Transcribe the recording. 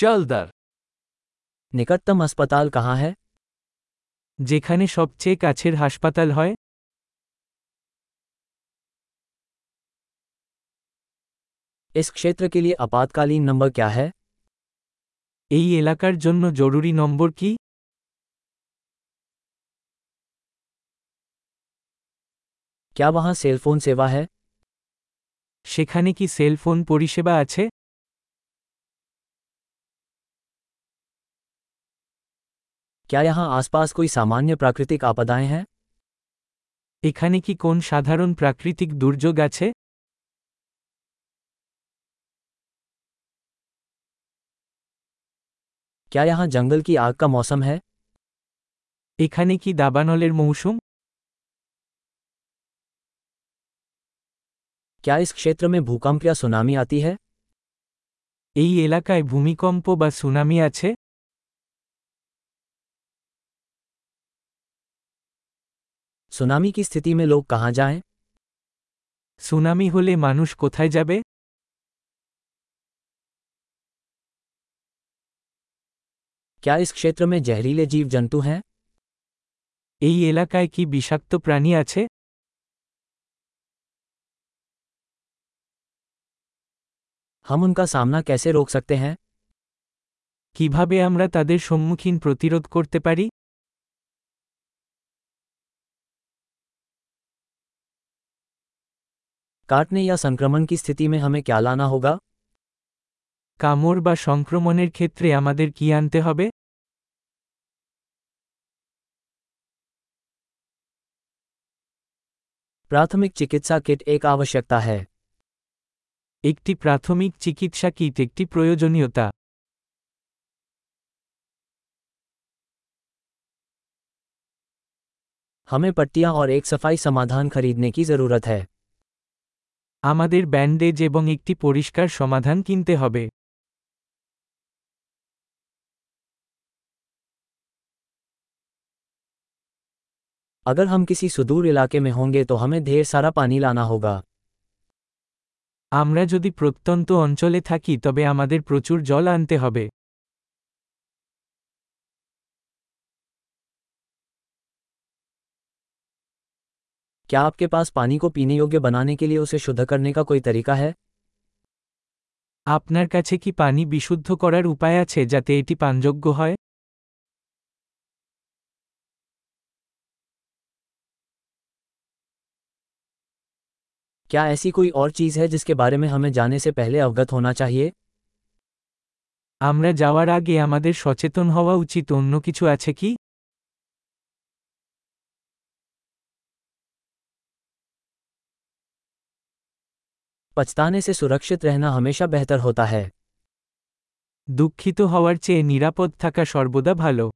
চালদার निकटतम अस्पताल कहाँ है যেখানে সবচেয়ে কাছের হাসপাতাল হয় इस क्षेत्र के लिए आपातकालीन नंबर क्या है এই এলাকার জন্য জরুরি নম্বর কি क्या वहाँ सेल फोन सेवा है সেখানে কি সেল ফোন পরিষেবা আছে क्या यहाँ आसपास कोई सामान्य प्राकृतिक आपदाएं हैं এখানে কি কোন সাধারণ প্রাকৃতিক দুর্যোগ আছে क्या यहाँ जंगल की आग का मौसम है এখানে কি দাবানলের মৌসুম क्या इस क्षेत्र में भूकंप या सुनामी आती है এই এলাকায় ভূমিকম্প বা সুনামি আছে सुनामी की स्थिति में लोग कहाँ जाएं? সুনামি হলে মানুষ কোথায় যাবে क्या इस क्षेत्र में जहरीले जीव जंतु हैं এই এলাকায় কি বিষাক্ত প্রাণী আছে हम उनका सामना कैसे रोक सकते हैं কিভাবে আমরা তাদের সম্মুখীন প্রতিরোধ করতে পারি काटने या संक्रमण की स्थिति में हमें क्या लाना होगा কামড় বা সংক্রমণের ক্ষেত্রে আমাদের কি আনতে হবে प्राथमिक चिकित्सा किट एक आवश्यकता है একটি প্রাথমিক চিকিৎসা কিট একটি প্রয়োজনীয়তা हमें पट्टियां और एक सफाई समाधान खरीदने की जरूरत है আমাদের ব্যান্ডেজ এবং একটি পরিষ্কার সমাধান কিনতে হবে अगर हम किसी सुदूर इलाके में होंगे तो हमें ढेर सारा पानी लाना होगा আমরা যদি প্রত্যন্ত অঞ্চলে থাকি তবে আমাদের প্রচুর জল আনতে হবে क्या आपके पास पानी को पीने योग्य बनाने के लिए उसे शुद्ध करने का कोई तरीका है আপনার কাছে কি পানি বিশুদ্ধ করার উপায় আছে যাতে এটি পানযোগ্য হয় क्या ऐसी कोई और चीज़ है जिसके बारे में हमें जाने से पहले अवगत होना चाहिए আমরা যাওয়ার আগে আমাদের সচেতন হওয়া উচিত অন্য কিছু আছে কি पछताने से सुरक्षित रहना हमेशा बेहतर होता है। दुखित तो हवर चे निरापद थका सर्वदा भलो